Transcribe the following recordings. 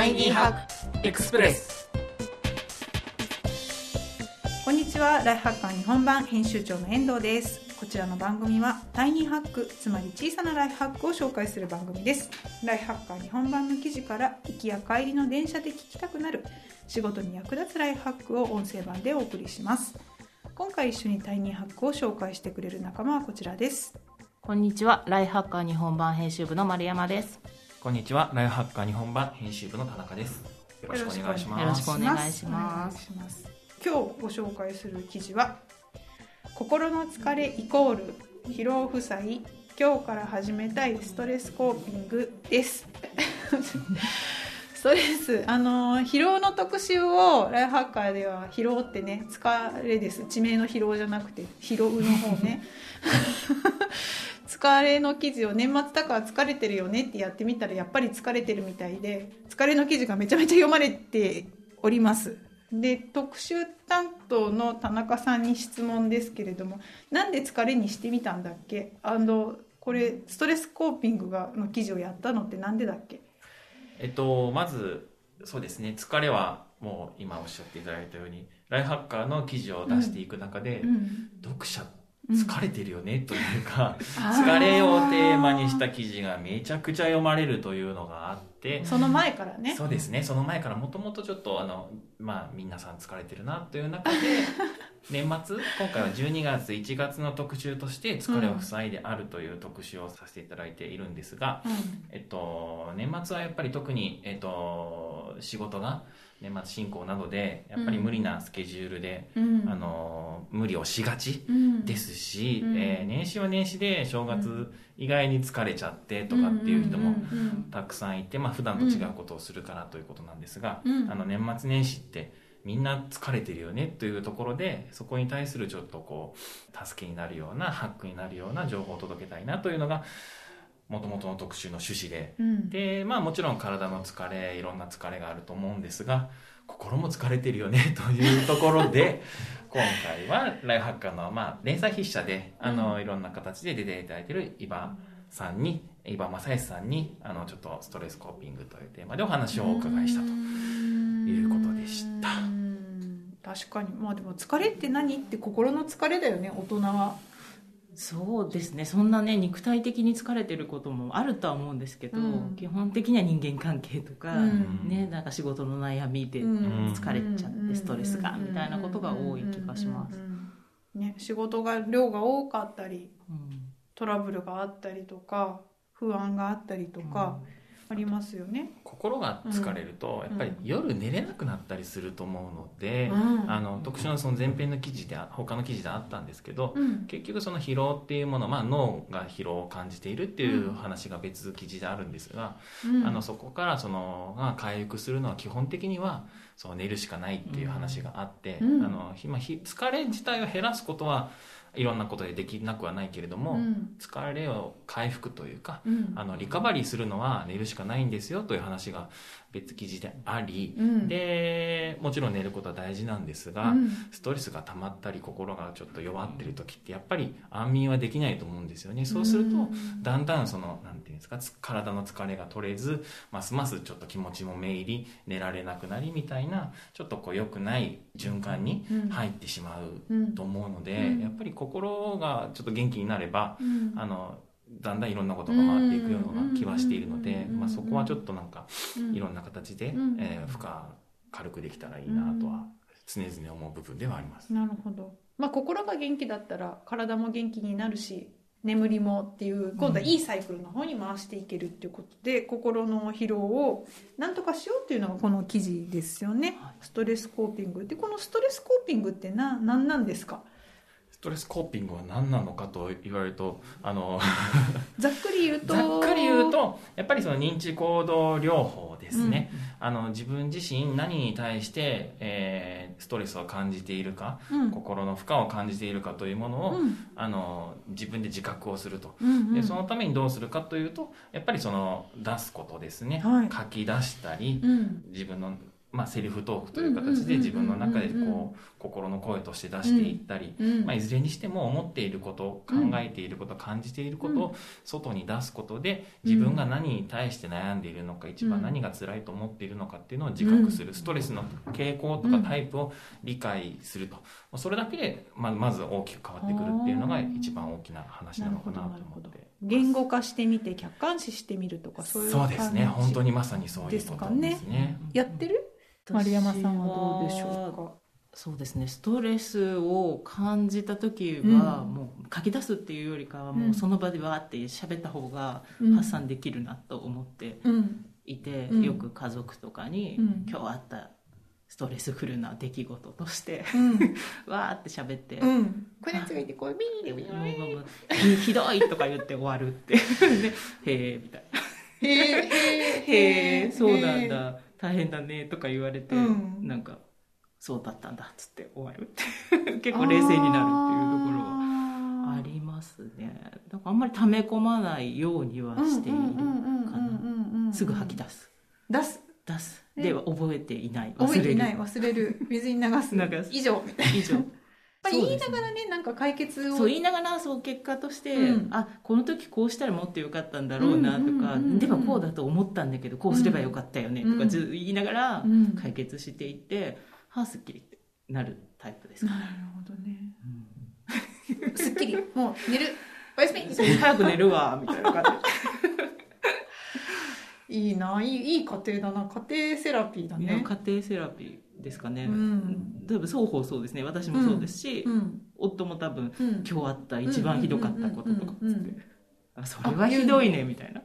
タイニーハックエクスプレスこんにちはライフハッカー日本版編集長の遠藤です。こちらの番組はタイニーハックつまり小さなライフハックを紹介する番組です。ライフハッカー日本版の記事から行きや帰りの電車で聞きたくなる仕事に役立つライフハックを音声版でお送りします。今回一緒にタイニーハックを紹介してくれる仲間はこちらです。こんにちは、ライフハッカー日本版編集部の丸山です。こんにちは。ライフハッカー日本版編集部の田中です。よろしくお願いします。よろしくお願いします。今日ご紹介する記事は心の疲れイコール疲労負債今日から始めたいストレスコーピングです。ストレスあの疲労の特集をライフハッカーでは疲労ってね疲れです。地名の疲労じゃなくて疲労の方ね 疲れの記事を年末だから疲れてるよねってやってみたらやっぱり疲れてるみたいで疲れの記事がめちゃめちゃ読まれております。で特集担当の田中さんに質問ですけれどもなんで疲れにしてみたんだっけ？あのこれストレスコーピングがの記事をやったのってなんでだっけ？えっとまずそうですね疲れはもう今おっしゃっていただいたようにライフハッカーの記事を出していく中で、うん読者疲れてるよねというか、疲れをテーマにした記事がめちゃくちゃ読まれるというのがあって、その前からね。そうですね。その前からもともとちょっとあのまあ皆さん疲れてるなという中で 年末今回は12月1月の特集として疲れを塞いであるという特集をさせていただいているんですが、うん。えっと、年末はやっぱり特に、えっと、仕事が年末進行などでやっぱり無理なスケジュールで、うん。あの無理をしがちうん。ですし、うん。えー年始は年始で正月以外に疲れちゃってとかっていう人もたくさんいて、まあ普段と違うことをするからということなんですが、うん。あの年末年始ってみんな疲れてるよねというところでそこに対するちょっとこう助けになるようなハックになるような情報を届けたいなというのがもともとの特集の趣旨で。うん。でまあもちろん体の疲れいろんな疲れがあると思うんですが心も疲れてるよね というところで 今回はライフハッカーの、まあ、連載筆者であの、いろんな形で出ていただいている伊庭さんに伊庭正義さんにあのちょっとストレスコーピングというテーマでお話をお伺いしたと。いうことでした。うん。確かに。まあでも疲れって何って心の疲れだよね大人はそうですね、そんなね、肉体的に疲れてることもあるとは思うんですけど、うん。基本的には人間関係とか、うん。ね、なんか仕事の悩みでうん。疲れちゃって、ストレスが、みたいなことが多い気がします。うんうんうんね、仕事が量が多かったりうん。トラブルがあったりとか不安があったりとかありますよね。心が疲れると、やっぱり夜寝れなくなったりすると思うので、うん。あの特殊なその前編の記事で他の記事であったんですけど、うん。結局その疲労っていうもの、まあ、脳が疲労を感じているっていう話が別記事であるんですが、うん。あのそこからそのが回復するのは基本的にはそう寝るしかないっていう話があって、うん。あの疲れ自体を減らすことはいろんなことでできなくはないけれども、うん。疲れを回復というかうん。あのリカバリーするのは寝るしかないんですよという話が別記事であり、うん。でもちろん寝ることは大事なんですが、うん。ストレスが溜まったり心がちょっと弱ってる時ってやっぱり安眠はできないと思うんですよね。そうすると、うん。だんだんそのなんていうんですかつ体の疲れが取れずますますちょっと気持ちもめいり寝られなくなりみたいなちょっとこう良くない循環に入ってしまううん。と思うので、うん。やっぱり心がちょっと元気になれば、うん。あのだんだんいろんなことが回っていくような気はしているので、まあ、そこはちょっとなんかいろんな形で、うんえー負荷軽くできたらいいなとは常々思う部分ではあります。なるほど、まあ、心が元気だったら体も元気になるし眠りもっていう今度はいいサイクルの方に回していけるっていうことで、心の疲労をなんとかしようっていうのがこの記事ですよね、はいストレスコーピングでこのストレスコーピングってな何なんですかストレスコーピングは何なのかと言われるとあのざっくり言うとざっくり言うとやっぱりその認知行動療法ですね、あの自分自身何に対して、えーストレスを感じているか、うん。心の負荷を感じているかというものを、うん。あの自分で自覚をすると。うんうん。でそのためにどうするかというとやっぱりその出すことですね、はい。書き出したり、うん。自分のまあ、セリフトークという形で自分の中でこう心の声として出していったり、うんまあ、いずれにしても思っていること考えていること感じていることを外に出すことで自分が何に対して悩んでいるのか一番何が辛いと思っているのかっていうのを自覚するストレスの傾向とかタイプを理解すると。それだけでままず大きく変わってくるっていうのが一番大きな話なのかなと思って。言語化してみて客観視してみるとかそういうそうですね。本当ににまさにそういうことですね。やってる？丸山さんはどうでしょそうですね。ストレスを感じた時うん。はもう書き出すっていうよりかはもうその場でわーって喋った方がうか発散できるなと思ってうん。いて、うん。よく家族とかに、うん。今日あったストレスフルな出来事としてうん。わーって喋って、うん。これについてこうビールビールもうもうひひどいとか言って終わるってでへえみたいなへえへえそうなんだ大変だねとか言われて、うん。なんかそうだったんだっつって終わるって 結構冷静になるっていうところはありますね。だからあんまり溜め込まないようにはしているかな。すぐ吐き出す。出す。出す。え。では覚えていない。覚えてい忘れるない。忘れる。水に流す。流す。以上。みたいな。以上まあ言いながらねなんか解決を。そう言いながらそう結果として、うん。あこの時こうしたらもっとよかったんだろうなとか、でもこうだと思ったんだけどこうすればよかったよねとうん。か言いながらうん。解決していって、はあすっきりってなるタイプですかね、なるほどね。うん。すっきり。もう寝る。おやすみ。早く寝るわみたいな感 いいないいいい家庭だな。家庭セラピーだね。家庭セラピーですかね、うん。多分双方そうですね。私もそうですし、うん。夫も多分うん。今日あった一番ひどかったこととかっつうんうんうんうんってあそれはひどいねみたいな。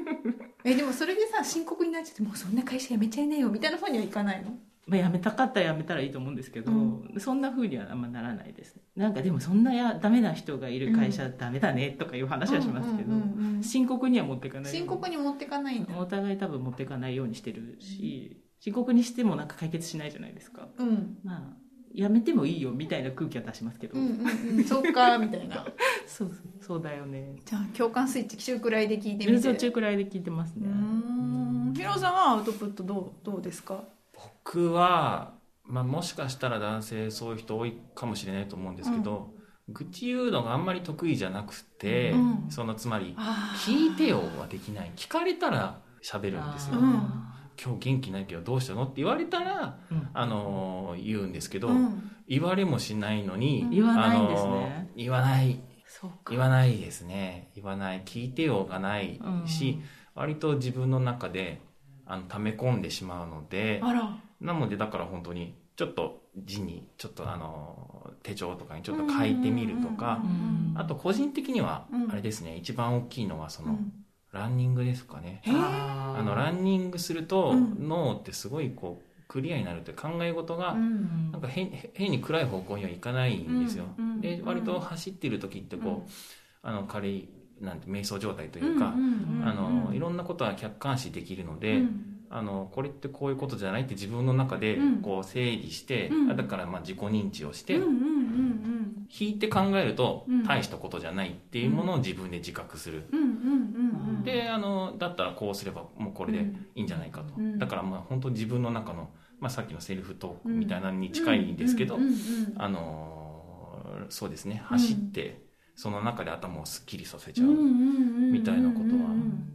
えでもそれでさ深刻になっちゃってもうそんな会社辞めちゃいなよみたいな方にはいかないの？まあ、辞めたかったら辞めたらいいと思うんですけど、うそんな風にはあんまならないですね。なんかでもそんなやダメな人がいる会社ダメだねとかいう話はしますけど、うんうんうんうん。深刻には持っていかない深刻に。持ってかないんだ。お互い多分持っていかないようにしてるし深刻にしてもなんか解決しないじゃないですか。うん。まあやめてもいいよみたいな空気は出しますけど、うんうんうん。そうかみたいな。そうそうそうだよね。じゃあ共感スイッチ中くらいで聞いてみて。途中くらいで聞いてますね。うーん。ヒロさんはアウトプットどうどうですか？僕は、まあ、もしかしたら男性そういう人多いかもしれないと思うんですけど、愚痴言うのがあんまり得意じゃなくて、うんそのつまりあ「聞いてよ」はできない。聞かれたら喋るんですよ、うん今日元気ないけどどうしたの？って言われたら、うん。あのー言うんですけど、うん言われもしないのに、言わないんですね。ー言わない。言わないですね。言わない。聞いてよがないし、割と自分の中であの溜め込んでしまうのでなのでだから本当にちょっと字にちょっとあの手帳とかにちょっと書いてみるとかうん。あと個人的にはうん。あれですね。一番大きいのはそのうんランニングですかね。ああのランニングするとうん。脳ってすごいこうクリアになるという考え事がうんなんか変変に暗い方向にはいかないんですよ。で割と走ってる時ってこうあの軽いなんて瞑想状態というかあのいろんなことは客観視できるので、うん。あのこれってこういうことじゃないって自分の中でうん。こう整理して、だからまあ自己認知をして、引いて考えるとうん。大したことじゃないっていうものを自分で自覚する、であのだったらこうすればもうこれでいいんじゃないかと、うん。だからまあ本当自分の中の、まあ、さっきのセルフトークみたいなのに近いん。ですけど、あのそうですね。走って、その中で頭をすっきりさせちゃう、みたいなことはうん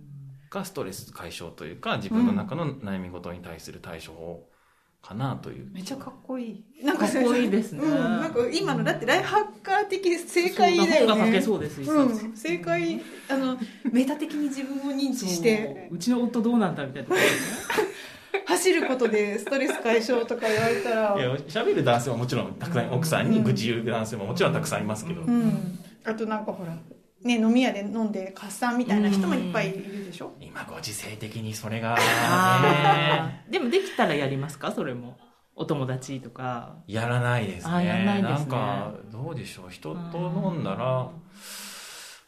がストレス解消というか自分の中の悩み事に対する対処法かなという、めっちゃかっこいい。なんかっこいいですね。うん、なんか今のだってライフハッカー的正解だよそう本が書けねそうです一う冊ん、正解あのメタ的に自分を認知して。う。ちの夫どうなんだみたいな。走ることでストレス解消とか言われたら。いや喋る男性はもちろんたくさん奥さんに愚痴言う男性ももちろんたくさんいますけど、うん。あとなんかほらね飲み屋で飲んで合算みたいな人もいっぱいいるでしょ？今ご時世的にそれがでもできたらやりますか？それも。お友達とか。やらないですね。あやらないですね。んかどうでしょう？人と飲んだら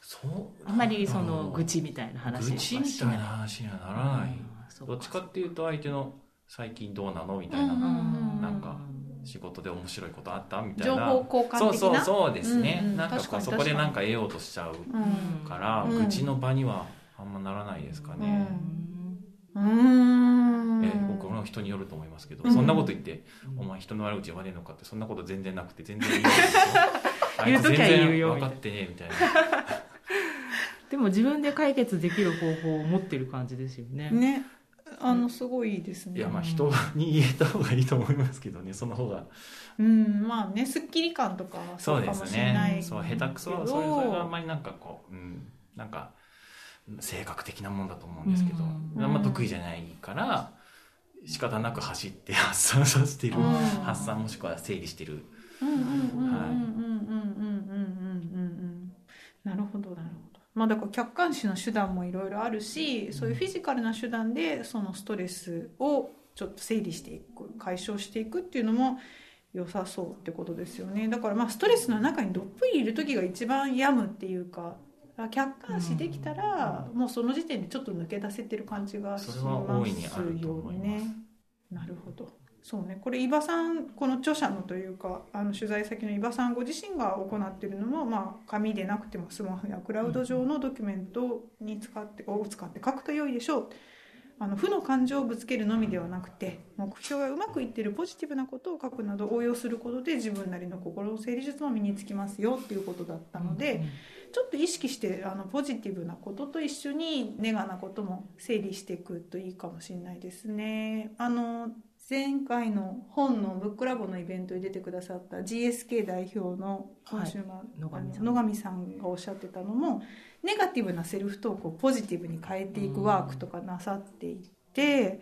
そうあんまりその愚痴みたいな話愚痴みたいな話にはならない。どっちかっていうと相手の最近どうなの？みたいな、うん。なんか仕事で面白いことあった？みたいな。情報交換的な？そうそうそうですね、うんうん。なんかこうそこでなんか得ようとしちゃううんから、うん。愚痴の場にはあんまならないですかね、うん。うーん。え奥村の人によると思いますけど、うん。そんなこと言って、うんお前人の悪口言わねえのかってそんなこと全然なくて全然言うんですよ。言う時は言うよあいつ全然分かってねえみたいな。でも自分で解決できる方法を持ってる感じですよね。ねあのすごいいいですね。いやまあ人に言えた方がいいと思いますけどねその方が。うんまあねすっきり感とかはそうかもしれないけど。そう下手くそはそれそれがあんまりなんかこう、うん、なんか性格的なもんだと思うんですけど、うん。あんま得意じゃないから仕方なく走って発散させてる、うん。発散もしくは整理してる。うんうんまあだから客観視の手段もいろいろあるしそういうフィジカルな手段でそのストレスをちょっと整理していく解消していくっていうのも良さそうってことですよね。だからまあストレスの中にどっぷりいる時が一番病むっていうか客観視できたらもうその時点でちょっと抜け出せてる感じがしますよね。なるほどそうね。これ伊庭さんこの著者のというかあの取材先の伊庭さんご自身が行っているのも、まあ、紙でなくてもスマホやクラウド上のドキュメントに使ってを使って書くと良いでしょう。あの負の感情をぶつけるのみではなくて目標がうまくいっているポジティブなことを書くなど応用することで自分なりの心の整理術も身につきますよっていうことだったので、ちょっと意識してあのポジティブなことと一緒にネガなことも整理していくといいかもしれないですね。あの前回の本のブックラボのイベントに出てくださった GSK 代表の今週の、野上さん。あの野上さんがおっしゃってたのもネガティブなセルフトークをポジティブに変えていくワークとかなさっていて、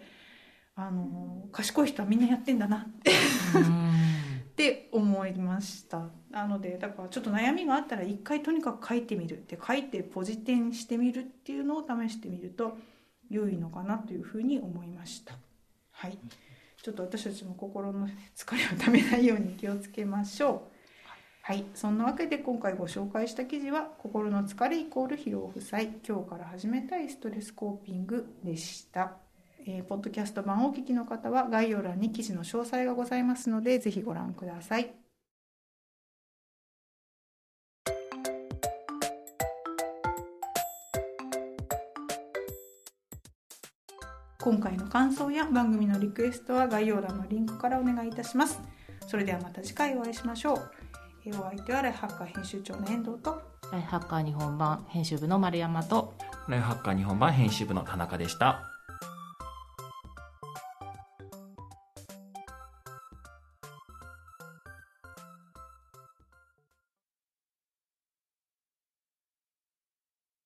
あの賢い人はみんなやってんだなって。って思いました。なのでだからちょっと悩みがあったら一回とにかく書いてみるって書いてポジテンしてみるっていうのを試してみると良いのかなというふうに思いました。はいちょっと私たちも心の疲れをためないように気をつけましょう。はい。そんなわけで今回ご紹介した記事は「心の疲れイコール疲労負債今日から始めたいストレスコーピング」でした。えーポッドキャスト版をお聞きの方は概要欄に記事の詳細がございますので是非ご覧ください。今回の感想や番組のリクエストは概要欄のリンクからお願いいたします。それではまた次回お会いしましょう。えーお相手はライフハッカー編集長の遠藤とライフハッカー日本版編集部の丸山とライフハッカー日本版編集部の田中でした